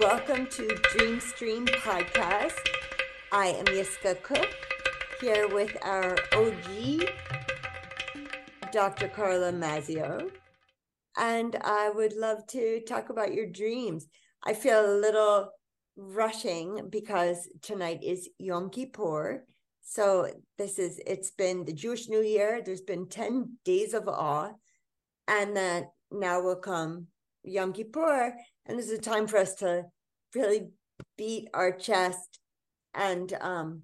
Welcome to Dream Stream Podcast. I am Yiskah Koock here with our OG, Dr. Carla Mazzeo. And I would love to talk about your dreams. I feel a little rushing because tonight is Yom Kippur. So this is it's been the Jewish New Year. There's been 10 days of awe. And then now will come Yom Kippur. And this is a time for us to really beat our chest and um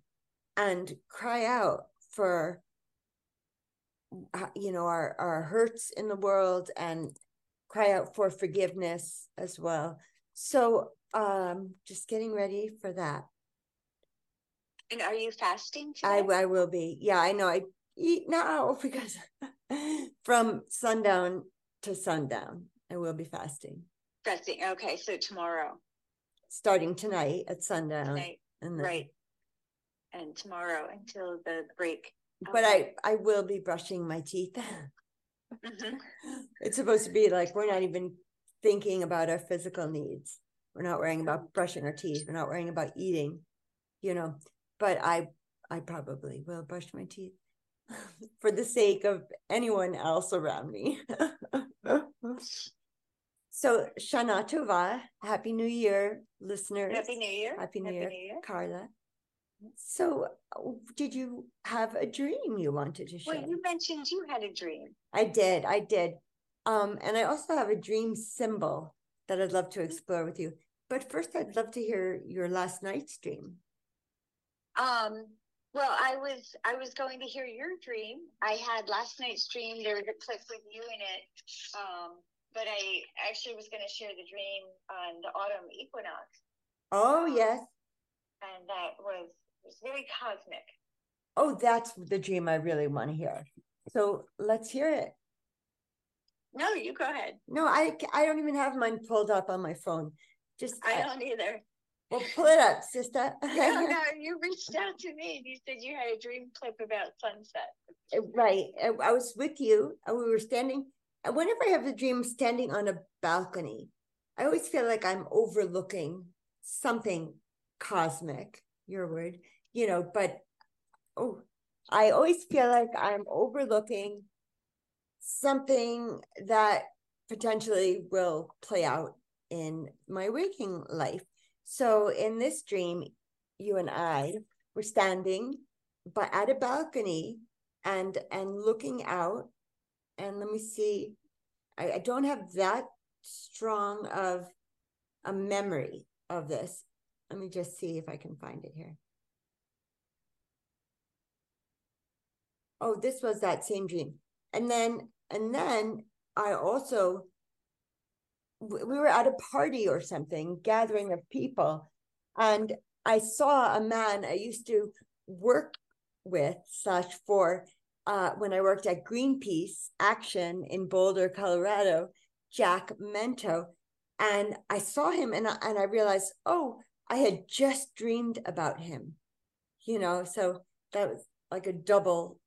and cry out for uh, you know our our hurts in the world and cry out for forgiveness as well. So um just getting ready for that. And are you fasting i i will be. Yeah i know. I eat now because from sundown to sundown i will be fasting. Fasting. Okay, so tomorrow, starting tonight at sundown tonight, and then, right? And tomorrow until the break. but Okay. i i will be brushing my teeth Mhm. it's supposed to be like we're not even thinking about our physical needs we're not worrying about brushing our teeth we're not worrying about eating you know but i i probably will brush my teeth for the sake of anyone else around me so shana tova happy new year listeners Happy New Year. happy new Happy year New Year. carla so did you have a dream you wanted to share Well, you mentioned you had a dream. I did, I did. Um, and I also have a dream symbol that I'd love to Mm-hmm. explore with you. But first, I'd love to hear your last night's dream. Um, well, I was I was going to hear your dream. I had last night's dream. There was a clip with you in it. Um, but I actually was going to share the dream on the autumn equinox, Oh, um, yes. and that was was very cosmic. Oh, that's the dream I really want to hear. So let's hear it. No, you go ahead. No, I, I don't even have mine pulled up on my phone. Just, I don't either. well, pull it up, sister. No, no, you reached out to me and you said you had a dream clip about sunset. right. I, I was with you and we were standing. Whenever I have a dream standing on a balcony, I always feel like I'm overlooking something cosmic, your word, you know, but oh, I always feel like I'm overlooking something that potentially will play out in my waking life. So in this dream, you and I were standing but at a balcony and and looking out and let me see. I, I don't have that strong of a memory of this. Let me just see if i can find it here. Oh this was that same dream. And then and then i also we we were at a party or something gathering of people and i saw a man i used to work with slash for uh, when I worked at Greenpeace Action in Boulder, Colorado, Jack Mento, and I saw him and I, and I realized, oh, I had just dreamed about him, you know. So that was like a double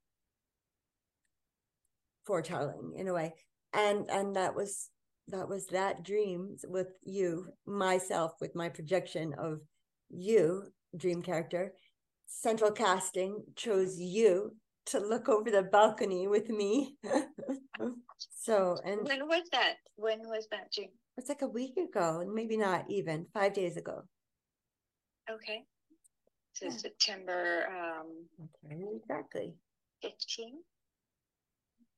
foretelling in a way, and and that was that was that dream with you, myself, with my projection of you, dream character. Central casting chose you to look over the balcony with me. so, and When was that? When was that June? it's like a week ago, maybe not even five days ago. Okay. So Yeah. September um, Okay, exactly. 15,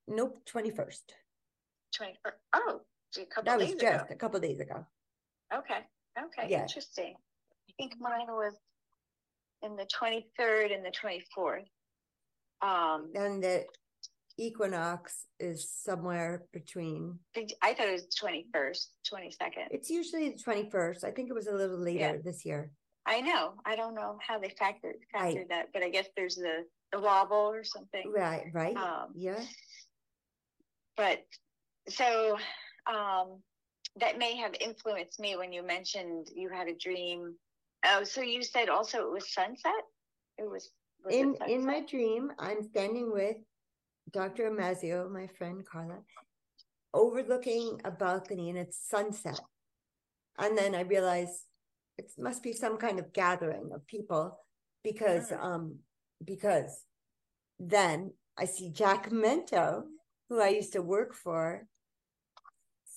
Nope, 21st. 24. Oh, a couple That was just ago. a couple days ago. Okay. Okay. Yeah. Interesting. I think mine was in the 23rd and the 24th. Um, And the equinox is somewhere between, I thought it was 21st, 22nd. it's usually the 21st. I think it was a little later Yeah. this year. I know. I don't know how they factored Right. that, but I guess there's the, the wobble or something. Right, right. Um, yeah. but so um that may have influenced me when you mentioned you had a dream oh so you said also it was sunset it was, in in my dream i'm standing with dr Mazzeo my friend carla overlooking a balcony and it's sunset and then i realize it must be some kind of gathering of people because Mm. um because then I see Jack Mento, who I used to work for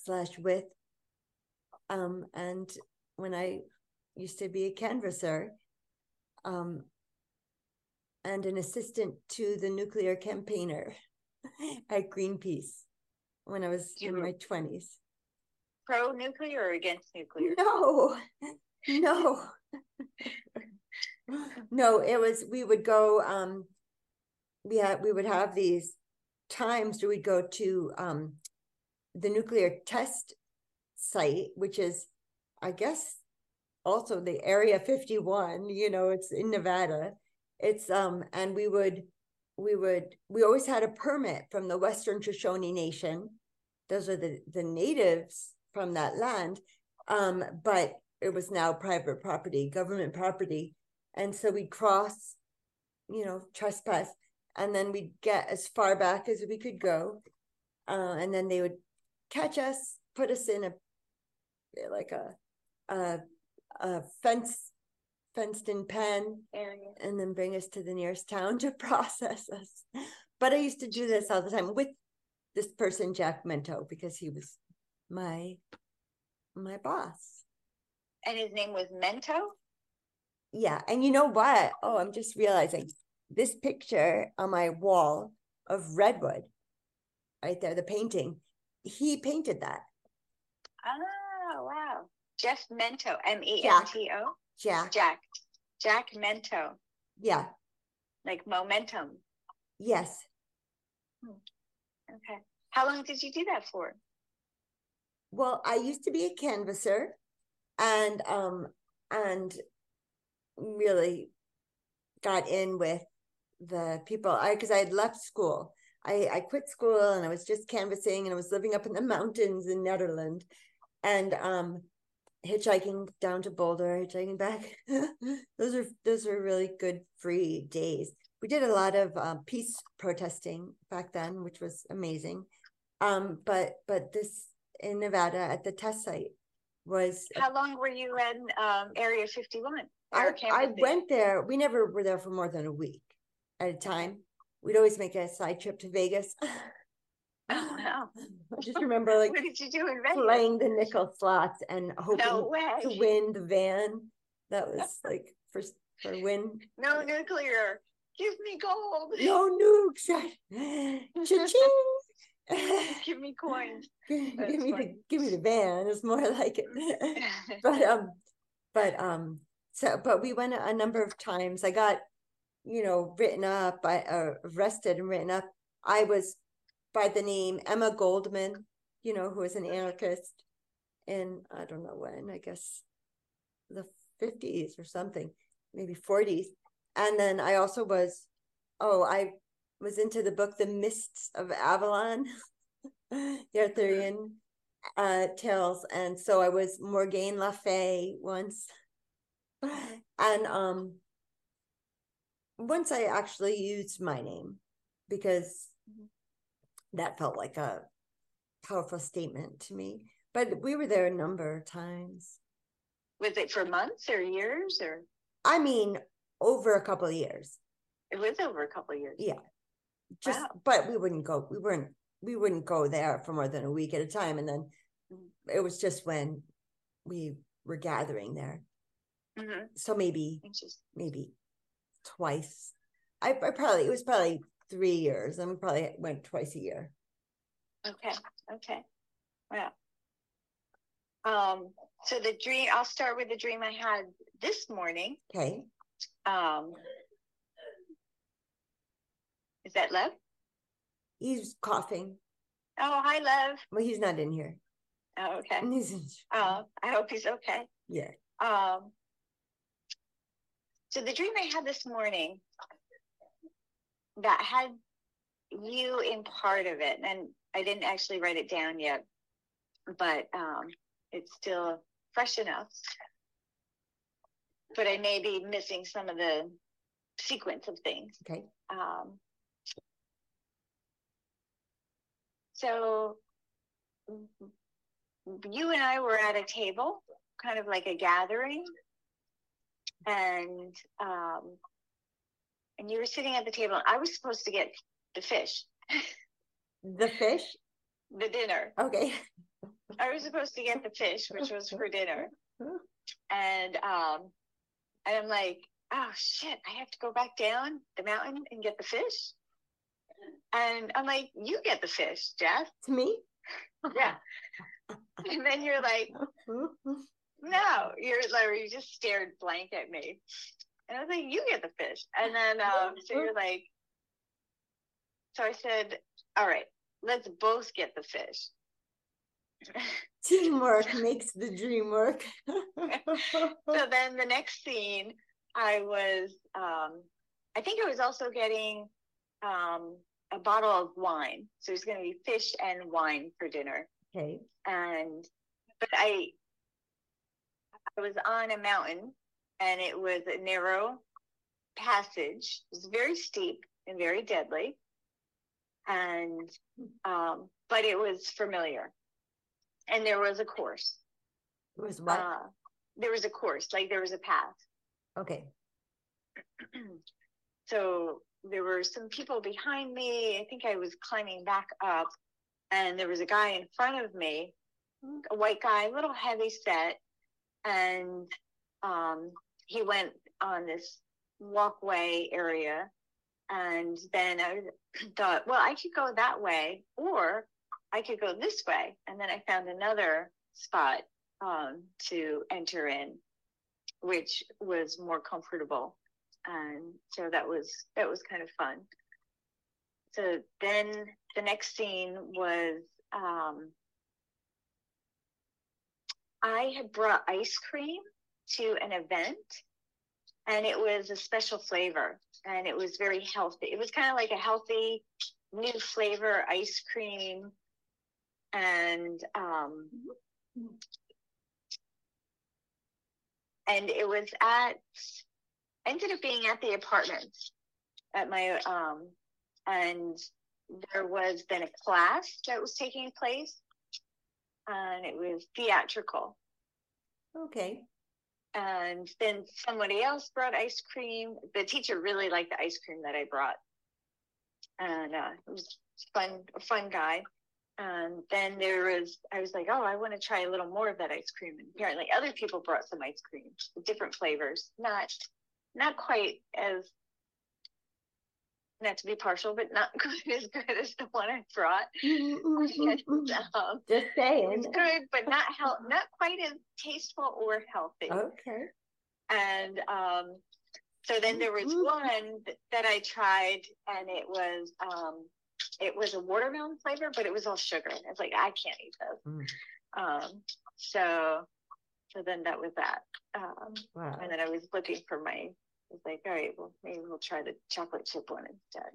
slash with, um, and when I used to be a canvasser, um, and an assistant to the nuclear campaigner at Greenpeace when I was in my twenties. Pro nuclear or against nuclear? No, no. no, it was we would go um we had we would have these times where we'd go to um the nuclear test site, which is I guess also the area 51, you know, it's in Nevada. It's um and we would we would we always had a permit from the Western Shoshone Nation. Those are the the natives from that land. Um, but it was now private property, government property. And so we'd cross, you know, trespass, and then we'd get as far back as we could go. Uh, and then they would catch us, put us in a like a a, a fence fenced in pen Area. and then bring us to the nearest town to process us. But I used to do this all the time with this person, Jack Mento, because he was my my boss. And his name was Mento? Yeah, and you know what? Oh, I'm just realizing this picture on my wall of redwood, right there, the painting. He painted that. Oh, wow. Jeff Mento, M E N T O? Jack. Jack. Jack Mento, Yeah. like momentum. Yes. Okay. How long did you do that for? Well, I used to be a canvasser and um and really got in with the people I because I had left school. I, I quit school and I was just canvassing and I was living up in the mountains in Nederland and um hitchhiking down to Boulder, hitchhiking back. those are those are really good free days. We did a lot of um, peace protesting back then, which was amazing. Um, but but this in Nevada at the test site was How long were you in um, Area 51? I, I went there. We never were there for more than a week at a time. We'd always make a side trip to Vegas. Oh, wow. I just remember like What did you do in Vegas? playing the nickel slots and hoping No to win the van. That was like for for win. No nuclear. Give me gold. No nukes. Cha-ching. Give me coins. give That's me the give me the van. It's more like it. but um but um so but we went a number of times i got you know written up i uh, arrested and written up i was by the name emma goldman you know who was an anarchist in i don't know when i guess the 50s or something maybe 40s and then i also was oh i was into the book the mists of avalon the arthurian uh tales. And so i was morgaine le fay once. And um once i actually used my name because that felt like a powerful statement to me. But we were there a number of times. Was it for months or years or? I mean over a couple of years. It was over a couple of years? Yeah. just Wow. but we wouldn't go we weren't we wouldn't go there for more than a week at a time. And then it was just when we were gathering there. Hmm so maybe maybe twice. I, I probably it was probably three years and we probably went twice a year Okay. Okay. Wow. Um, so the dream, I'll start with the dream I had this morning. okay Um, is that Lev? he's coughing Oh, hi, Lev. well he's not in here Oh, okay. Uh, I hope he's okay. yeah Um, so the dream I had this morning that had you in part of it, and I didn't actually write it down yet, but um, it's still fresh enough. But I may be missing some of the sequence of things. okay Um, so you and I were at a table, kind of like a gathering, and um, and you were sitting at the table. And I was supposed to get the fish, The fish? the dinner. Okay. I was supposed to get the fish, which was for dinner, and um, and I'm like, oh shit, I have to go back down the mountain and get the fish. And I'm like, you get the fish, Jeff. To me? Yeah. And then you're like, no, you're like, you just stared blank at me. And I was like, you get the fish. And then, um, so you're like, so I said, all right, let's both get the fish. Teamwork makes the dream work. so then the next scene, I was, um, I think I was also getting um, a bottle of wine. So it's going to be fish and wine for dinner. okay. And, but I, I was on a mountain and it was a narrow passage. It was very steep and very deadly. And, um, but it was familiar. And there was a course. It was what? Uh, there was a course, like there was a path. okay. so there were some people behind me. I think I was climbing back up, and there was a guy in front of me, a white guy, a little heavy set, and um, he went on this walkway area. And then I thought, well, I could go that way, or I could go this way. And then I found another spot um, to enter in, which was more comfortable and so that was that was kind of fun so then the next scene was um, i had brought ice cream to an event and it was a special flavor and it was very healthy it was kind of like a healthy new flavor ice cream and um, and it was at ended up being at the apartment at my um and there was then a class that was taking place and it was theatrical Okay. And then somebody else brought ice cream. The teacher really liked the ice cream that i brought. And uh, it was fun a fun guy. And then there was i was like oh i want to try a little more of that ice cream. And apparently other people brought some ice cream different flavors. Not not quite as not to be partial, but not quite as good as the one I brought. And, um, Just saying. it's good, but not health, not quite as tasteful or healthy. Okay. And um, so then there was Mhm. one that I tried, and it was um, it was a watermelon flavor, but it was all sugar. I was like, I can't eat those. Mm. Um, so so then that was that. Um, Wow. and then I was looking for my, I was like, all right, well, maybe we'll try the chocolate chip one instead.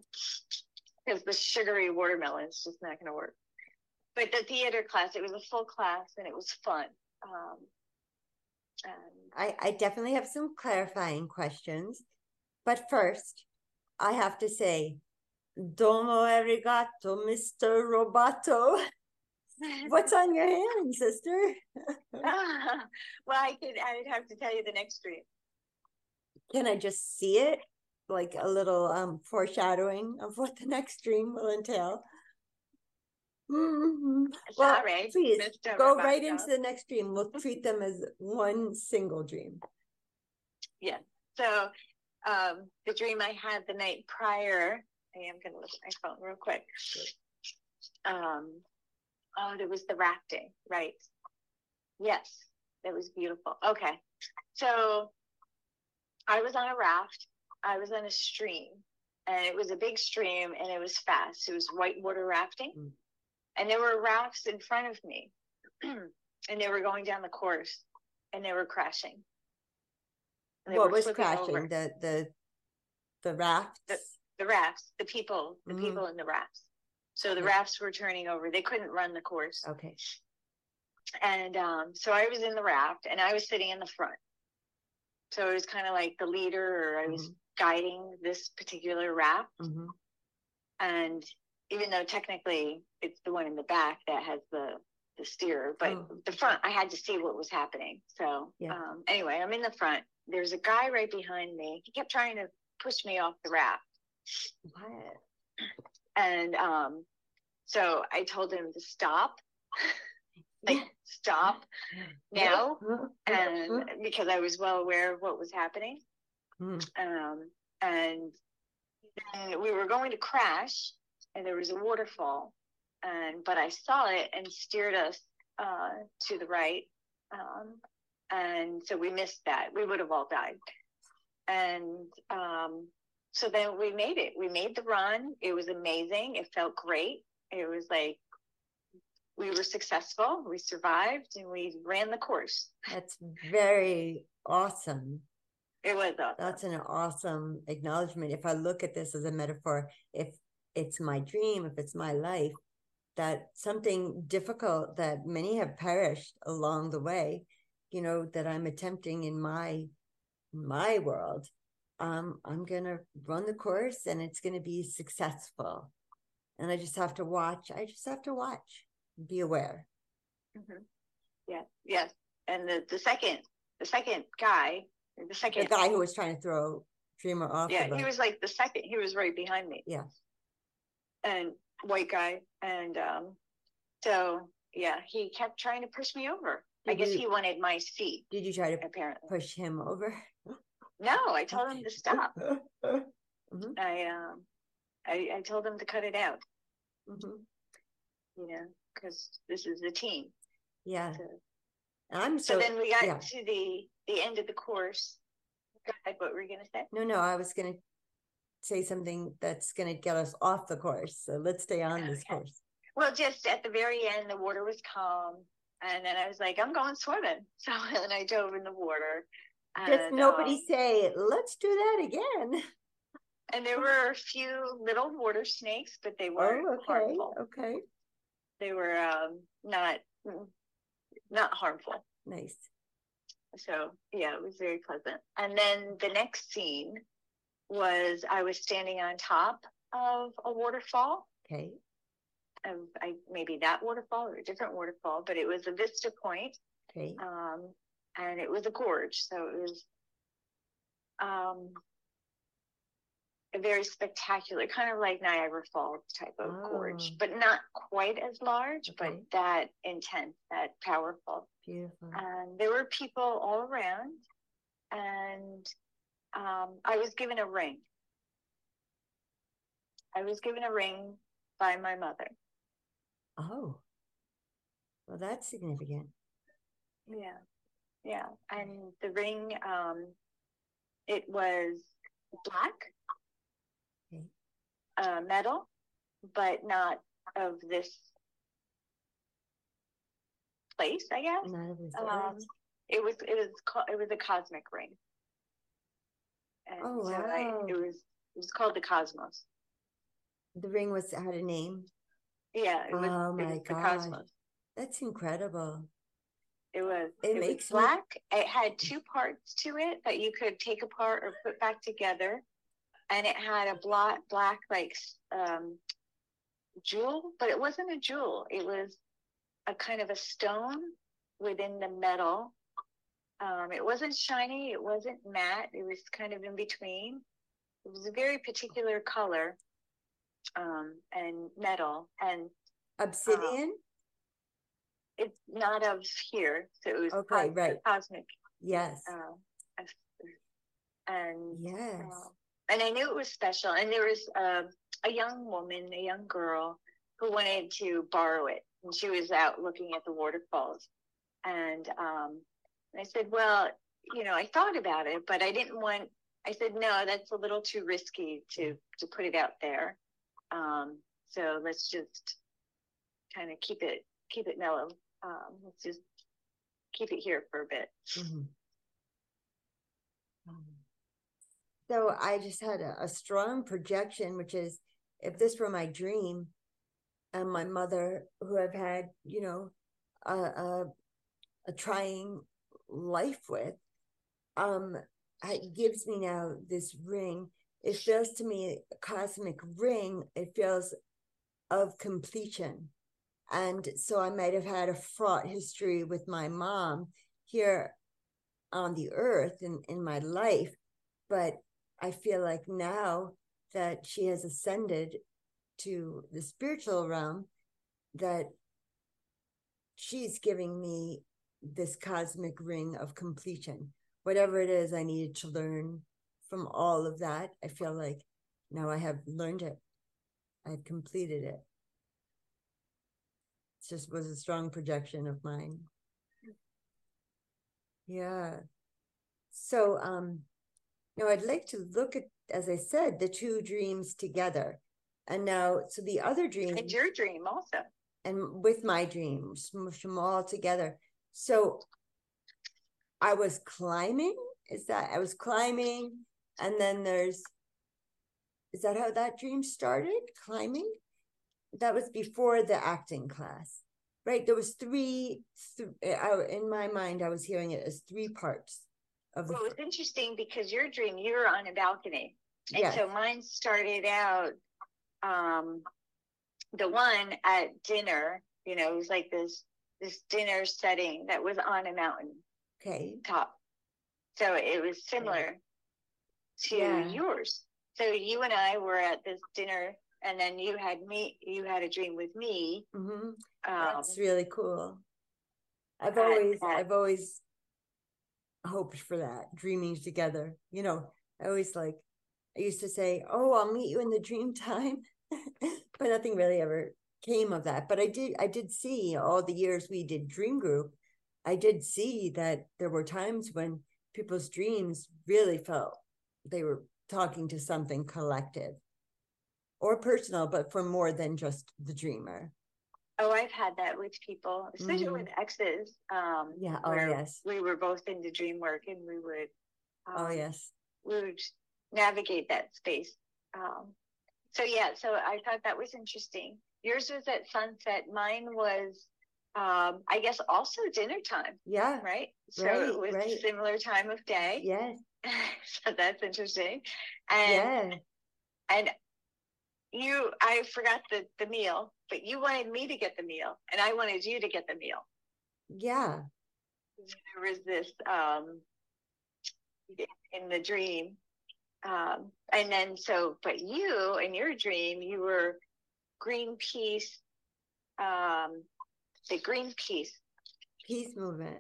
Because the sugary watermelon is just not going to work. But the theater class, it was a full class and it was fun. Um, and I, I definitely have some clarifying questions. But first, I have to say, Domo arigato, Mr. Roboto. What's on your hand, sister? well, I could, I'd have to tell you the next dream. Can I just see it? Like a little um foreshadowing of what the next dream will entail. Mm-hmm. Well, Sorry, please Mr. go right into the next dream. We'll treat them as one single dream. Yeah. So, um, the dream I had the night prior, I am going to look at my phone real quick. Um, oh, it was the rafting, right? Yes, that was beautiful. Okay. So, I was on a raft, I was on a stream, and it was a big stream and it was fast. It was whitewater rafting. Mm. And there were rafts in front of me, and they were going down the course and they were crashing. They What were was crashing? over. The the the rafts? the rafts, the people, the Mhm. people in the rafts. So the Yeah. rafts were turning over. They couldn't run the course. Okay. And um, so I was in the raft and I was sitting in the front. So I was kind of like the leader or I was Mhm. guiding this particular raft. hmm And even though technically it's the one in the back that has the the steer, but Oh. the front, I had to see what was happening. So, Yeah. um, anyway, I'm in the front. There's a guy right behind me. He kept trying to push me off the raft. What? And um, so I told him to stop, like, stop now. And because I was well aware of what was happening. Mm. Um, and then we were going to crash, and there was a waterfall. And but I saw it and steered us uh, to the right. Um, and so we missed that. We would have all died. And um, so then we made it. We made the run. It was amazing. It felt great. It was like we were successful. We survived and we ran the course. That's very awesome. It was awesome. That's an awesome acknowledgement. If I look at this as a metaphor, if it's my dream, if it's my life, that something difficult that many have perished along the way, you know, that I'm attempting in my my world, um, I'm gonna run the course and it's gonna be successful. And I just have to watch. I just have to watch, be aware. Mhm. Yeah, yes. And the, the second, the second guy, the The second, guy who was trying to throw Dreamer off. yeah, the he was like the second. He was right behind me, Yeah. and white guy, and um, so yeah, he kept trying to push me over. I guess you- he wanted my seat, Did you try to apparently. push him over? No, I told him to stop. Mhm, I um, I, I told him to cut it out, mhm. you know, because this is the team. Yeah. So, I'm so so, then we got yeah. to the the end of the course. Go ahead, what were you gonna say? no, no, I was going to say something that's going to get us off the course. So let's stay on this course. Well, just at the very end, the water was calm, and then I was like, "I'm going swimming." So then I dove in the water. Just nobody um, say, let's do that again. and there were a few little water snakes, but they weren't Oh, okay. harmful. Okay. They were um, not not harmful. Nice. So yeah, it was very pleasant. And then the next scene was I was standing on top of a waterfall. Okay. Of I maybe that waterfall or a different waterfall, but it was a vista point. Okay. um, and it was a gorge. So it was um, a very spectacular, kind of like Niagara Falls type of gorge, Oh. but not quite as large, but that intense, that powerful. Beautiful. And there were people all around, and um, I was given a ring. I was given a ring by my mother. oh. Well, that's significant. Yeah. Yeah. And the ring, um, it was black, Okay. Uh, metal, but not of this place, I guess. None of this Um, it was, it was, co- it was a cosmic ring. And Oh, so I, wow. it was, it was called the cosmos. The ring was had a name. Yeah. It was, Oh, it my was the God. cosmos. That's incredible. It was. It was makes me- black. It had two parts to it that you could take apart or put back together, and it had a black, black like um, jewel, but it wasn't a jewel. It was a kind of a stone within the metal. Um, it wasn't shiny. It wasn't matte. It was kind of in between. It was a very particular color um, and metal, and Obsidian? it's not of here. So it was Okay, cos- right. cosmic yes. uh, and yes. uh, and I knew it was special. And there was uh, a young woman, a young girl, who wanted to borrow it, and she was out looking at the waterfalls. And um, I said, "Well, you know, I thought about it, but I didn't want." I said, "No, that's a little too risky to to put it out there. Um, so let's just kind of keep it keep it mellow. Um, let's just keep it here for a bit." Mhm. So I just had a, a strong projection, which is if this were my dream, and my mother, who I've had, you know, a, a, a trying life with, um, it gives me now this ring. It feels to me a cosmic ring. It feels of completion, And so I might have had a fraught history with my mom here on the earth in, in my life. But I feel like now that she has ascended to the spiritual realm, that she's giving me this cosmic ring of completion. Whatever it is I needed to learn from all of that, I feel like now I have learned it. I've completed it. It just was a strong projection of mine. Yeah. So um now I'd like to look at, as I said, the two dreams together. And now, so the other dream. And your dream also. And with my dreams, smush them all together. So I was climbing. Is that I was climbing, and then there's. Is that how that dream started? Climbing. That was before the acting class, right? There was three. Th- uh, in my mind, I was hearing it as three parts. Of well, it's interesting because your dream, you were on a balcony, and yes. so mine started out. Um, the one at dinner, you know, it was like this this dinner setting that was on a mountain. Okay. Top. So it was similar to yeah. yours. So you and I were at this dinner and then you had me you had a dream with me. Mm-hmm. Um, That's really cool. I've always I've always hoped for that, dreaming together. You know, I always like I used to say, Oh, I'll meet you in the dream time. but nothing really ever came of that. But I did I did see all the years we did Dream Group, I did see that there were times when people's dreams really felt they were talking to something collective or personal, but for more than just the dreamer. Oh, I've had that with people, especially mm-hmm. with exes. Um, yeah. Oh, yes. We were both into dream work, and we would. Oh, um, oh, yes. We would navigate that space. Um, so yeah, so I thought that was interesting. Yours was at sunset. Mine was, um, I guess, also dinner time. Yeah. Right. So right, it was right. similar time of day. Yes. so that's interesting. And yeah. and you, I forgot the the meal, but you wanted me to get the meal, and I wanted you to get the meal. Yeah. There was this um in the dream um, and then so, but you in your dream, you were Greenpeace, um, the Greenpeace peace movement.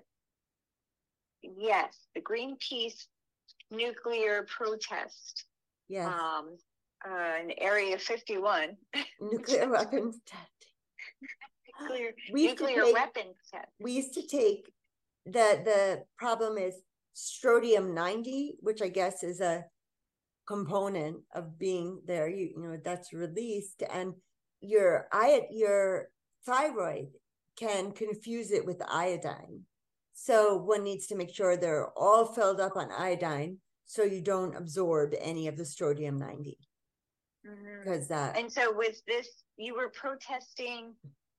Yes, the Greenpeace nuclear protest. Yes. Um, uh, in Area 51. Nuclear weapons testing. nuclear we nuclear take, weapons testing. We used to take the the problem is strontium 90, which I guess is a component of being there you, you know that's released and your your thyroid can confuse it with iodine so one needs to make sure they're all filled up on iodine so you don't absorb any of the strontium 90 because mm-hmm. that and so with this you were protesting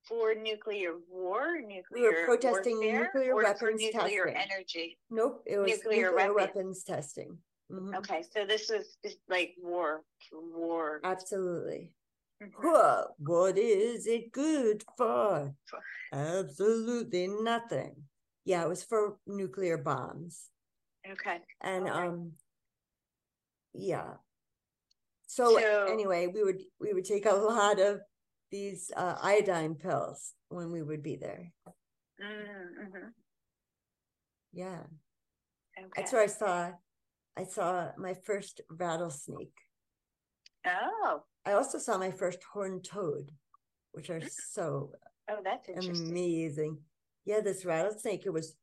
for nuclear war, nuclear we were protesting warfare, nuclear weapons nuclear testing. energy. Nope, it was nuclear, nuclear weapons. weapons testing. Mm-hmm. Okay, so this was just like war, war. Absolutely. Mm-hmm. what is it good for? Absolutely nothing. Yeah, it was for nuclear bombs. Okay. And okay. um, yeah. So, so, anyway, we would we would take a lot of these uh, iodine pills when we would be there. Mm-hmm. Yeah. Okay. That's where I saw I saw my first rattlesnake. Oh. I also saw my first horned toad, which are so oh, that's amazing. Yeah, this rattlesnake, it was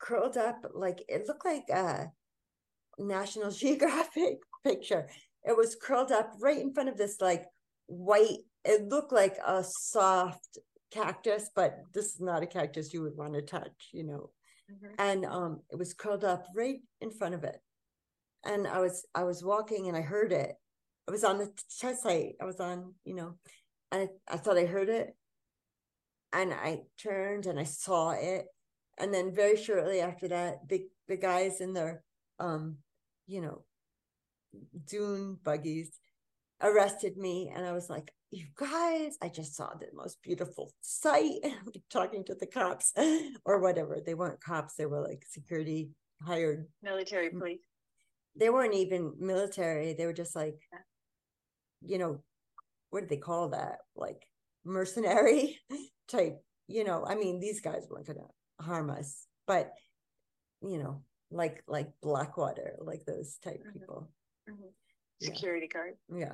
curled up like it looked like a National Geographic picture. It was curled up right in front of this like white, it looked like a soft cactus, but this is not a cactus you would want to touch, you know. Mm-hmm. And um, it was curled up right in front of it and I was I was walking and I heard it. I was on the chest site. I was on, you know, and I, I thought I heard it. And I turned and I saw it. And then very shortly after that, the the guys in their um, you know, dune buggies arrested me and I was like, you guys, I just saw the most beautiful sight. talking to the cops or whatever. They weren't cops, they were like security hired military police. They weren't even military. They were just like, you know, what do they call that? Like mercenary type, you know. I mean, these guys weren't gonna harm us, but you know, like like Blackwater, like those type mm-hmm. people. Mm-hmm. Security yeah. guard. Yeah.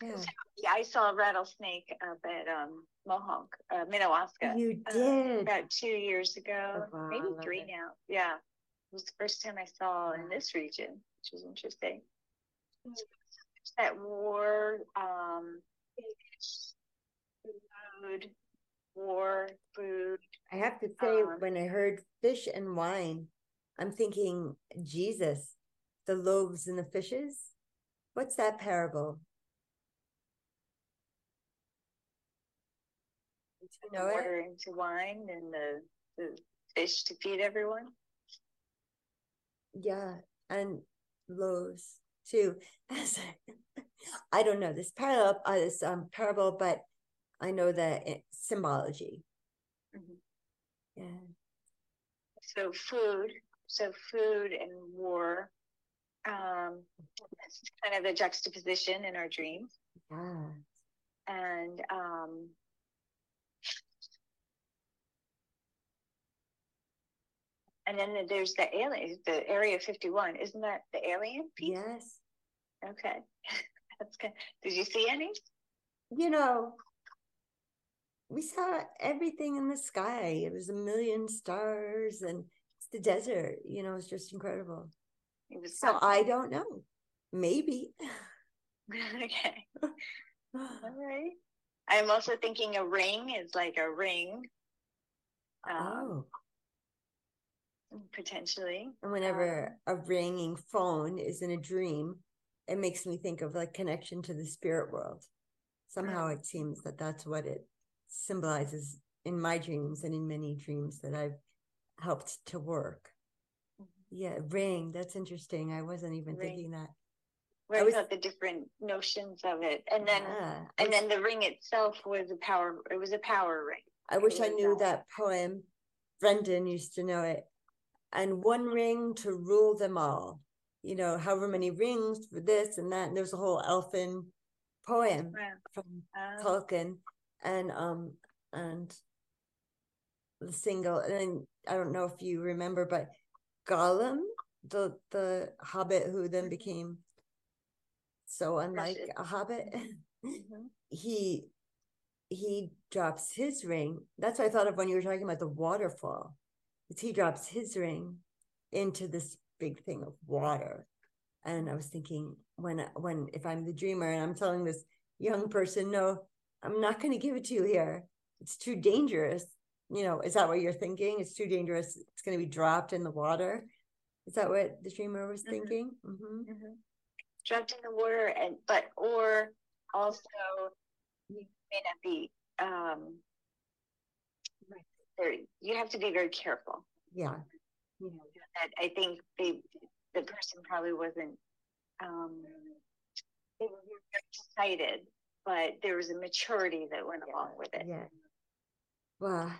Yeah. yeah, I saw a rattlesnake up at um, Mohonk, uh, Minnewaska. You uh, did uh, about two years ago, oh, maybe three it. now. Yeah, it was the first time I saw in this region, which was interesting. That war, um, food, war, food. I have to say, um, when I heard fish and wine, I'm thinking Jesus, the loaves and the fishes. What's that parable? you know water it? into wine and the, the fish to feed everyone. Yeah, and loaves too. I don't know this parallel, uh, this um, parable, but I know the symbology. Mm-hmm. Yeah. So food, so food and war. Um, that's kind of the juxtaposition in our dreams. Yeah. And um, And then there's the alien, the Area 51. Isn't that the alien piece? Yes. Okay. That's good. Did you see any? You know, we saw everything in the sky. It was a million stars and it's the desert. You know, it's just incredible. It was so I don't know. Maybe. okay. All right. I'm also thinking a ring is like a ring. Um, oh potentially. And whenever um, a ringing phone is in a dream, it makes me think of like connection to the spirit world. Somehow it seems that that's what it symbolizes in my dreams and in many dreams that I've helped to work. Yeah, ring. That's interesting. I wasn't even ring. thinking that. Right was, about the different notions of it, and then yeah, and then the ring itself was a power. It was a power ring. I wish I knew that poem. Brendan used to know it and one ring to rule them all. You know, however many rings for this and that. And there's a whole elfin poem from uh, Tolkien, and um and the single. And I don't know if you remember, but Gollum, the the Hobbit who then mm-hmm. became so unlike a Hobbit, mm-hmm. he he drops his ring. That's what I thought of when you were talking about the waterfall he drops his ring into this big thing of water. And I was thinking, when when if I'm the dreamer and I'm telling this young person, no, I'm not going to give it to you here. It's too dangerous. You know, is that what you're thinking? It's too dangerous. It's going to be dropped in the water. Is that what the dreamer was mm-hmm. thinking? Mm-hmm. Mm-hmm. Dropped in the water, and but or also you may not be um, you have to be very careful. Yeah. You know, that I think they, the person probably wasn't, um, they were very excited, but there was a maturity that went along with it. Yeah. Wow.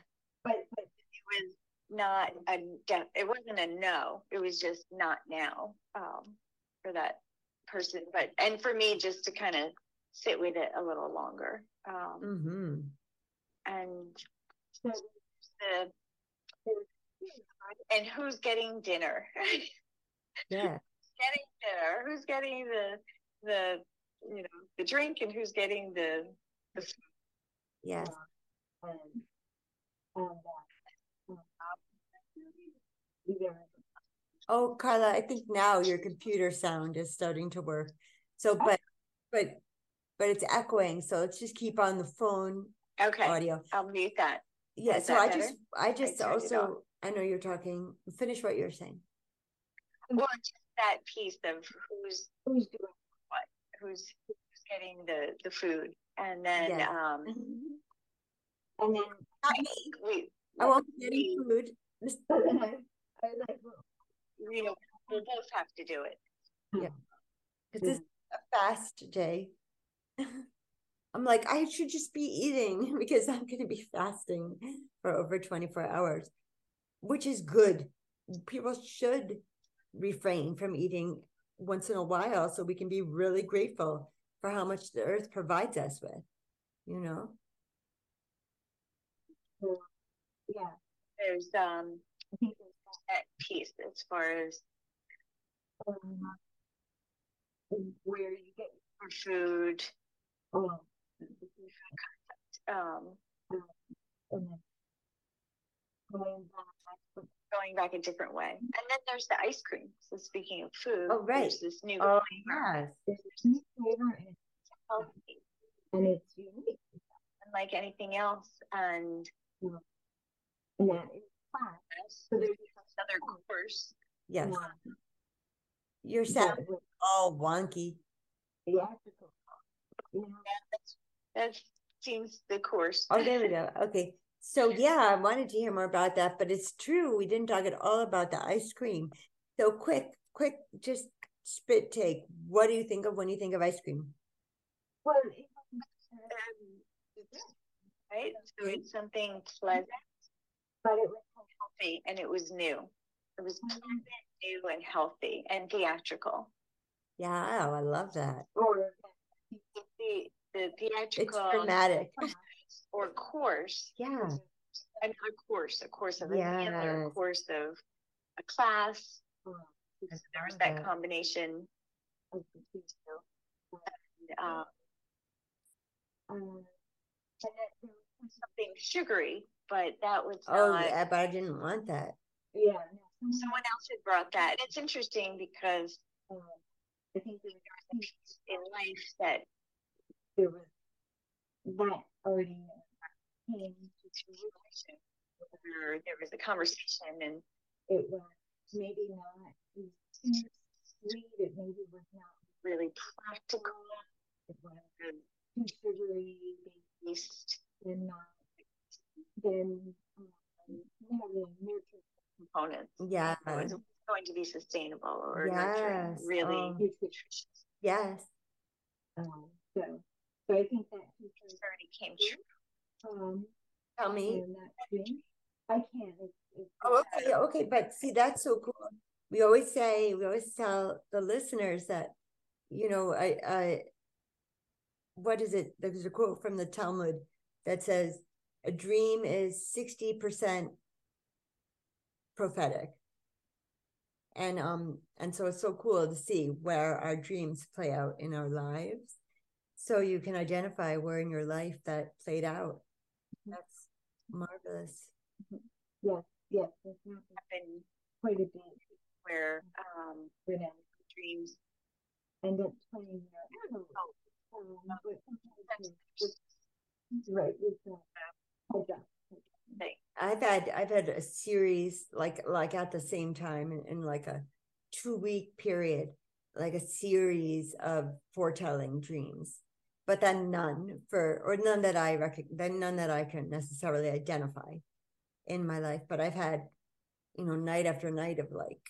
But, but it was not a, it wasn't a no. It was just not now, um, for that person. But, and for me, just to kind of sit with it a little longer. Um, mm-hmm. and so the and who's getting dinner? yeah. getting dinner. Who's getting the the you know the drink and who's getting the the food? Yes. Oh, Carla, I think now your computer sound is starting to work. So, but but but it's echoing. So let's just keep on the phone okay. audio. I'll mute that. Yeah, so I just I just I also I know you're talking. Finish what you're saying. Well, just that piece of who's who's doing what, who's who's getting the the food, and then yeah. um, mm-hmm. and then not me. We, I won't get any food. you know, we'll both have to do it. Yeah, because this is a fast day. I'm like, I should just be eating because I'm going to be fasting for over 24 hours, which is good. People should refrain from eating once in a while so we can be really grateful for how much the earth provides us with, you know? Yeah. There's, um, that piece as far as um, where you get your food. Um, um, going back, going back a different way. And then there's the ice cream. So speaking of food, oh right, there's this new oh, flavor. Yes. There's this new flavor and it's healthy and it's unique, unlike anything else. And yeah. and that is class. So there's another course. Yes. Um, Your sound all wonky. Theatrical. Yeah, that's, that seems the course. Oh, there we go. Okay. So yeah, I wanted to hear more about that, but it's true. We didn't talk at all about the ice cream. So quick, quick, just spit take. What do you think of when you think of ice cream? Well, right. So it's something pleasant, but it was healthy and it was new. It was mm-hmm. pleasant, new, and healthy and theatrical. Yeah, I love that. Or the the theatrical. It's dramatic. Or course. Yeah. Another course, a course of a yes. a course of a class. Oh, there was that, combination. And, uh, um, and something sugary, but that was oh not, yeah, but I didn't want that. Yeah, someone else had brought that. And it's interesting because um, I think there was a piece in life that there was that already came to fruition. Where there was a conversation and it was maybe not sweet, it maybe was not really practical. It was too sugary based and not then um, components. Yeah. So it's going to be sustainable or yes. really um, nutritious. Yes. Um, so, so I think that already came true. Um, Tell me. I can't. It's, it's oh, okay, okay, but see, that's so cool. We always say, we always tell the listeners that, you know, I, I, what is it? There's a quote from the Talmud that says, a dream is 60% prophetic. And um and so it's so cool to see where our dreams play out in our lives. So you can identify where in your life that played out. Mm-hmm. that's marvelous. Mm-hmm. yes yes there's happened quite a bit. Where um when dreams end up playing out right I've had I've had a series like like at the same time in, in like a two week period, like a series of foretelling dreams, but then none for or none that I recognize, then none that I can necessarily identify in my life. But I've had, you know, night after night of like,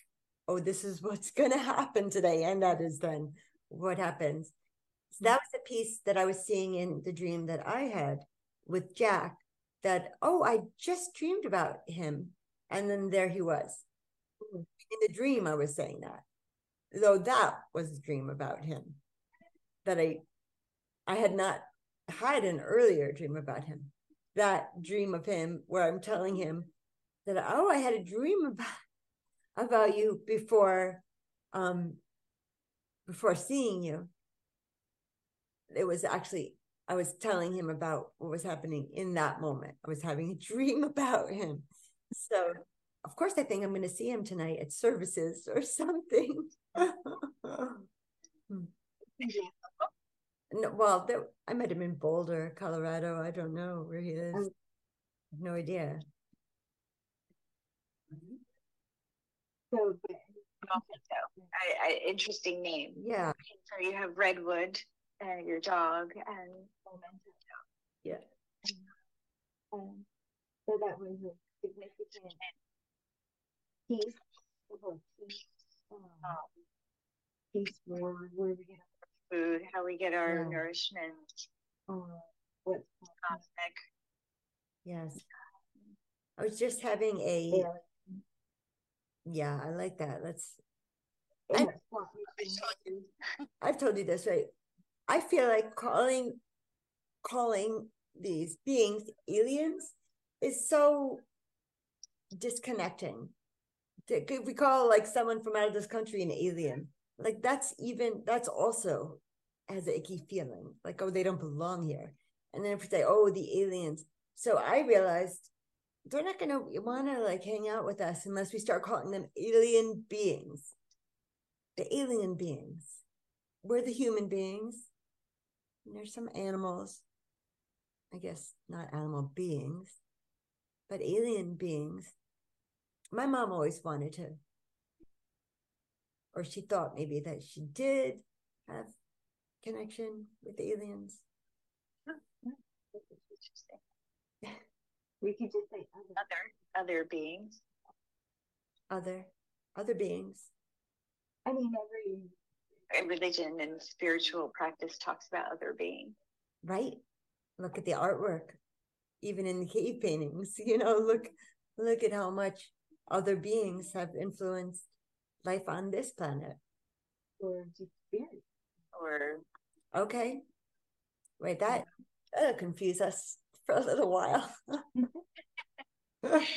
oh, this is what's gonna happen today, and that is then what happens. So that was the piece that I was seeing in the dream that I had with Jack that, oh, I just dreamed about him. And then there he was. In the dream, I was saying that. Though that was a dream about him. That I I had not had an earlier dream about him. That dream of him where I'm telling him that, oh, I had a dream about about you before um before seeing you. It was actually I was telling him about what was happening in that moment. I was having a dream about him. So, of course, I think I'm going to see him tonight at services or something. No, well, there, I met him in Boulder, Colorado. I don't know where he is. Oh. no idea. So, I, I, interesting name. Yeah. So you have Redwood and your dog and momentum. Yeah. Um, so that was a significant piece of piece, um, piece for where we get our food, how we get our yeah. nourishment. uh, what cosmic. Yes. I was just having a yeah, I like that. Let's I, I've told you this, right? I feel like calling calling these beings aliens is so disconnecting. If we call like someone from out of this country an alien, like that's even that's also has an icky feeling, like oh they don't belong here. And then if we say oh the aliens, so I realized they're not gonna want to like hang out with us unless we start calling them alien beings. The alien beings. We're the human beings. And there's some animals I guess not animal beings, but alien beings. My mom always wanted to, or she thought maybe that she did have connection with aliens. We could just say other other beings. Other other beings. I mean every religion and spiritual practice talks about other beings. Right. Look at the artwork even in the cave paintings you know look look at how much other beings have influenced life on this planet. Or spirit or okay. Wait that that'll confuse us for a little while.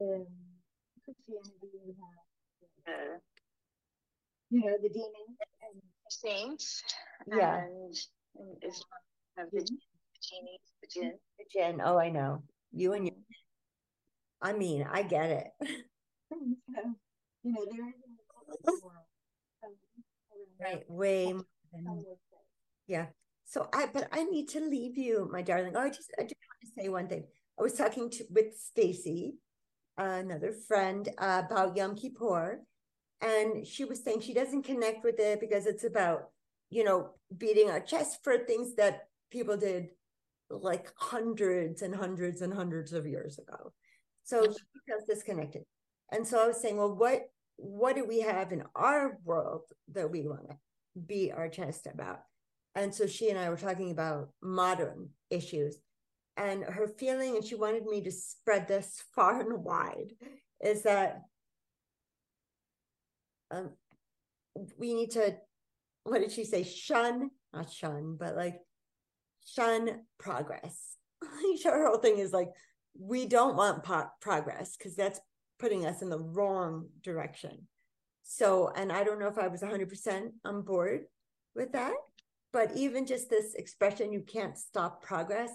Um, you know the demons and saints yeah and is have the, the genies, the jinn. The jinn. Oh, I know. You and you. I mean, I get it. you know, there is right way than, yeah. So I, but I need to leave you, my darling. Oh, I just, I just want to say one thing. I was talking to with Stacy, uh, another friend, uh, about Yom Kippur, and she was saying she doesn't connect with it because it's about you know, beating our chest for things that people did like hundreds and hundreds and hundreds of years ago. So she feels disconnected. And so I was saying, well, what what do we have in our world that we want to beat our chest about? And so she and I were talking about modern issues. And her feeling, and she wanted me to spread this far and wide, is that um, we need to what did she say? Shun, not shun, but like shun progress. her whole thing is like, we don't want po- progress because that's putting us in the wrong direction. So, and I don't know if I was 100% on board with that, but even just this expression, you can't stop progress,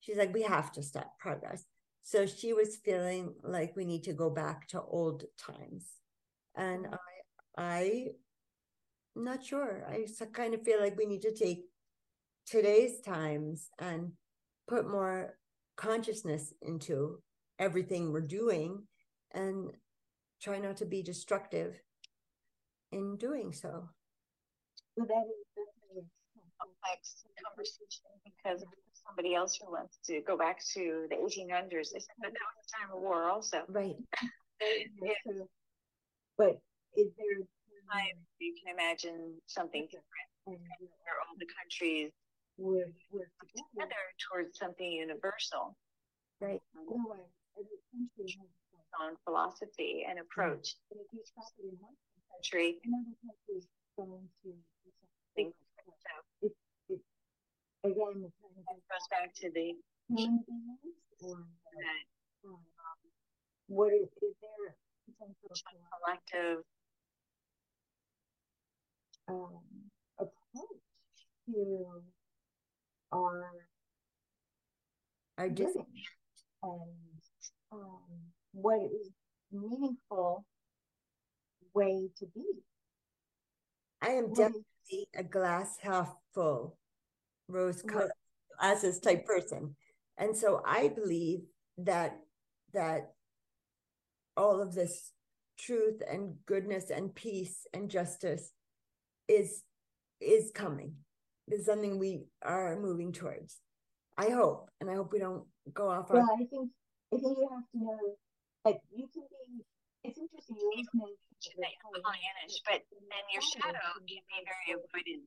she's like, we have to stop progress. So she was feeling like we need to go back to old times. And I, I I'm not sure. I kind of feel like we need to take today's times and put more consciousness into everything we're doing and try not to be destructive in doing so. Well, that is a complex conversation because somebody else who wants to go back to the 1800s, they said that that was a time of war also. Right. yeah. But is there time, you can imagine something different. Where all the countries would work together towards something universal. Right. Um, on philosophy and approach. But if you stop it in one country, another country is going to think so. It, it, again, it goes back to the human beings or um, um, um what is, is there potential collective um, approach to our our discipline and um, what is meaningful way to be. I am definitely a glass half full, rose colored glasses type person, and so I believe that that all of this truth and goodness and peace and justice is is coming. Is something we are moving towards. I hope, and I hope we don't go off. Well, our- I think I think you have to know that you can be it's interesting. You always mention Pollyannish, but then your shadow can be very avoidant.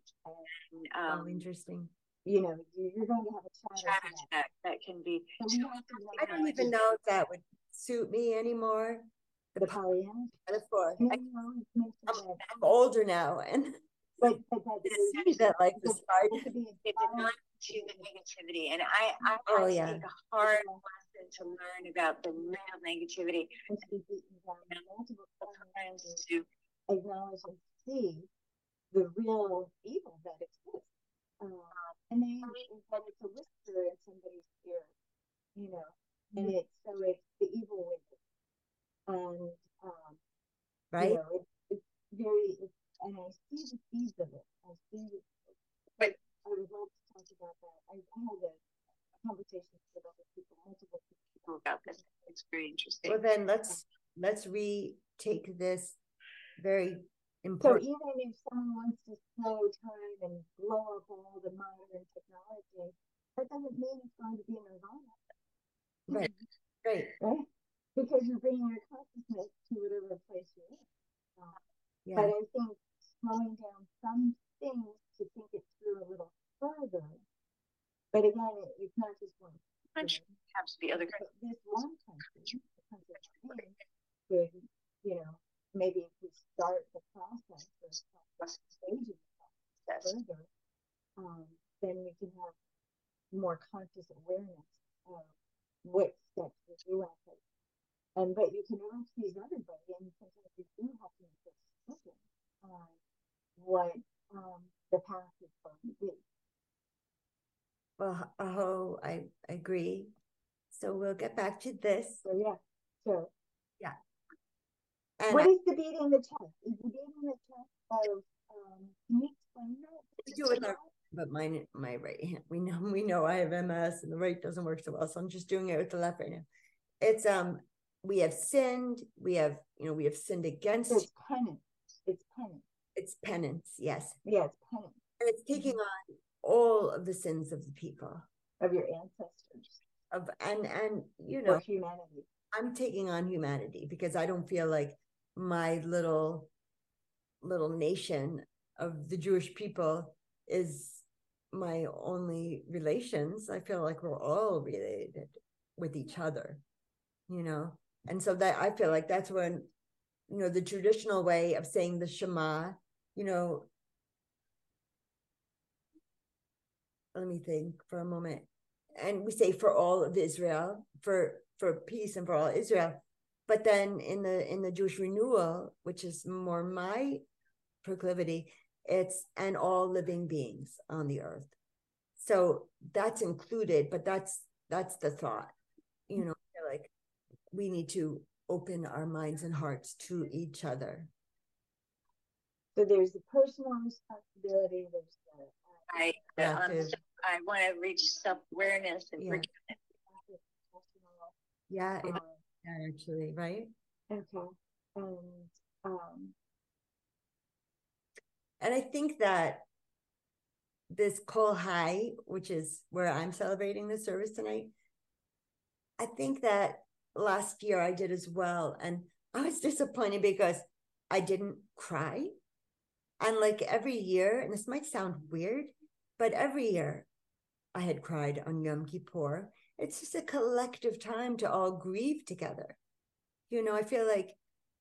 And, Oh, um, interesting. You know, you- you're going to have a shadow. shadow to to that. that, that can be. So to I don't even know if that would suit me anymore. The Pollyanna. metaphor. No, I, no, it's meant to I'm. I'm older now, and But, but that it is. seems that like the could be It did not to the negativity. And I, I Oh, yeah. take a hard lesson to learn about the real negativity and to be beaten down multiple times to to acknowledge and see the real evil that exists. Um, and then it's a whisper in somebody's ear, you know, and Mm-hmm. it's so it's the evil within. And um, right? you know, it's, it's very it's, and I see the seeds of it. I see the But- I would love to talk about that. I, I had a, a conversation with other people, multiple people. about this. It's very interesting. Well, then let's let's retake this very important. So even if someone wants to slow time and blow up all the modern technology, that doesn't mean it's going to be nirvana, Right, right. right? Because you're bringing your consciousness to whatever place you're in. Um, Yeah. But I think slowing down some things to think it through a little further. But again, it, it's not just one. Country country. has to be other But countries. This one country, the country we're in, could, you know, maybe if we start the process or stages Yes. further, um, then we can have more conscious awareness of what steps we do have to. And but you can never please everybody, and sometimes you do have to make a decision on what um, the path is going to be. Well, oh, I agree. So we'll get back to this. So yeah, so And what I is the beating the chest? Is the beating the chest of um, can you explain that? we do it with our, but mine, my right hand. We know, we know I have MS, and the right doesn't work so well. So I'm just doing it with the left right now. It's um, we have sinned. We have, you know, we have sinned against. It's penance. It's penance. It's penance, yes, Yeah, it's penance and it's taking on all of the sins of the people of your ancestors of, and and you or know, humanity. I'm taking on humanity because I don't feel like my little little nation of the Jewish people is my only relations. I feel like we're all related with each other, you know. And so that I feel like that's when you know the traditional way of saying the Shema, you know, let me think for a moment. And we say for all of Israel, for for peace and for all Israel. But then in the in the Jewish renewal, which is more my proclivity, it's and all living beings on the earth. So that's included, but that's that's the thought. You know, like we need to open our minds and hearts to each other. So there's the personal responsibility. There's the uh, I, Collective. I want to reach self awareness and Yeah. forgiveness. Yeah, it, Um, yeah, actually, right? okay, and um, And I think that this Kol High, which is where I'm celebrating the service tonight, I think that last year I did as well. And I was disappointed because I didn't cry. And like every year, and this might sound weird, but every year I had cried on Yom Kippur. It's just a collective time to all grieve together. You know, I feel like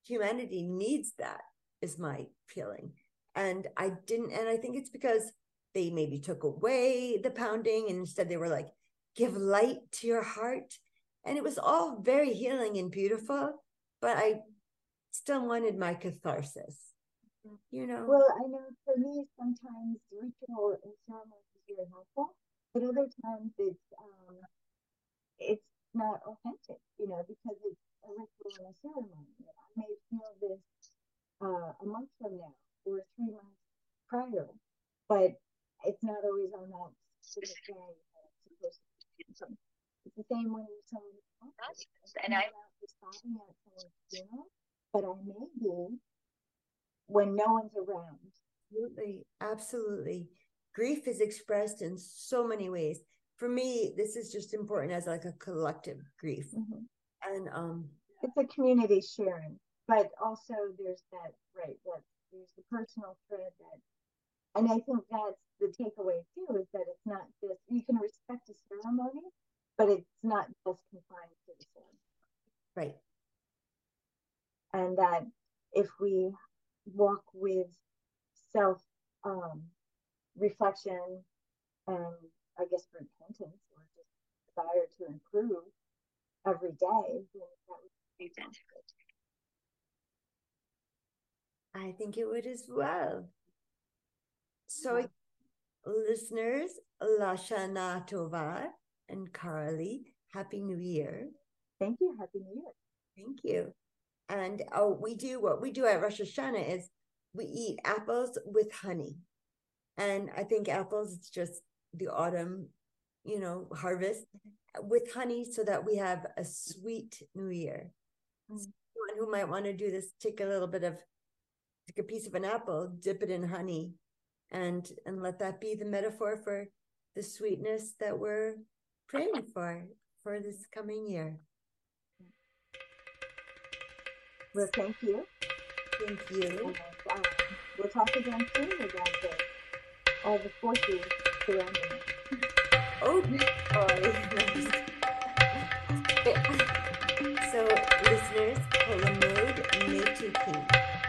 humanity needs that, is my feeling and I didn't, and I think it's because they maybe took away the pounding and instead they were like, give light to your heart. And it was all very healing and beautiful, but I still wanted my catharsis, you know? well, I know for me sometimes ritual and ceremony is very helpful, but other times it's um, it's not authentic, you know, because it's a ritual and a ceremony. I may feel this uh, a month from now or three months prior, but it's not always on that specific day that it's supposed to be. So It's the same when someone That's- It's and I'm just stopping at someone's funeral, but I may be when no one's around. Absolutely, absolutely. Grief is expressed in so many ways. For me, this is just important as like a collective grief. And um It's a community sharing. but also there's that right that there's the personal thread that and I think that's the takeaway too is that it's not just you can respect a ceremony, but it's not just confined to the ceremony. Right. And that if we walk with self um, reflection and I guess repentance or just desire to improve every day, then that would be fantastic. I think it would as well. So, Yeah. listeners, Lashana Tova and Carly, Happy New Year. Thank you. Happy New Year. Thank you. And oh, we do what we do at Rosh Hashanah is we eat apples with honey. And I think apples, it's just the autumn, you know, harvest with honey so that we have a sweet new year. Mm. So anyone who might want to do this, take a little bit of, take a piece of an apple, dip it in honey, and and let that be the metaphor for the sweetness that we're praying for for this coming year. Well, thank you. Thank you. And um, we'll talk again soon about the, all the forces surrounding it. Oh boy. so listeners, Halomot Metuki.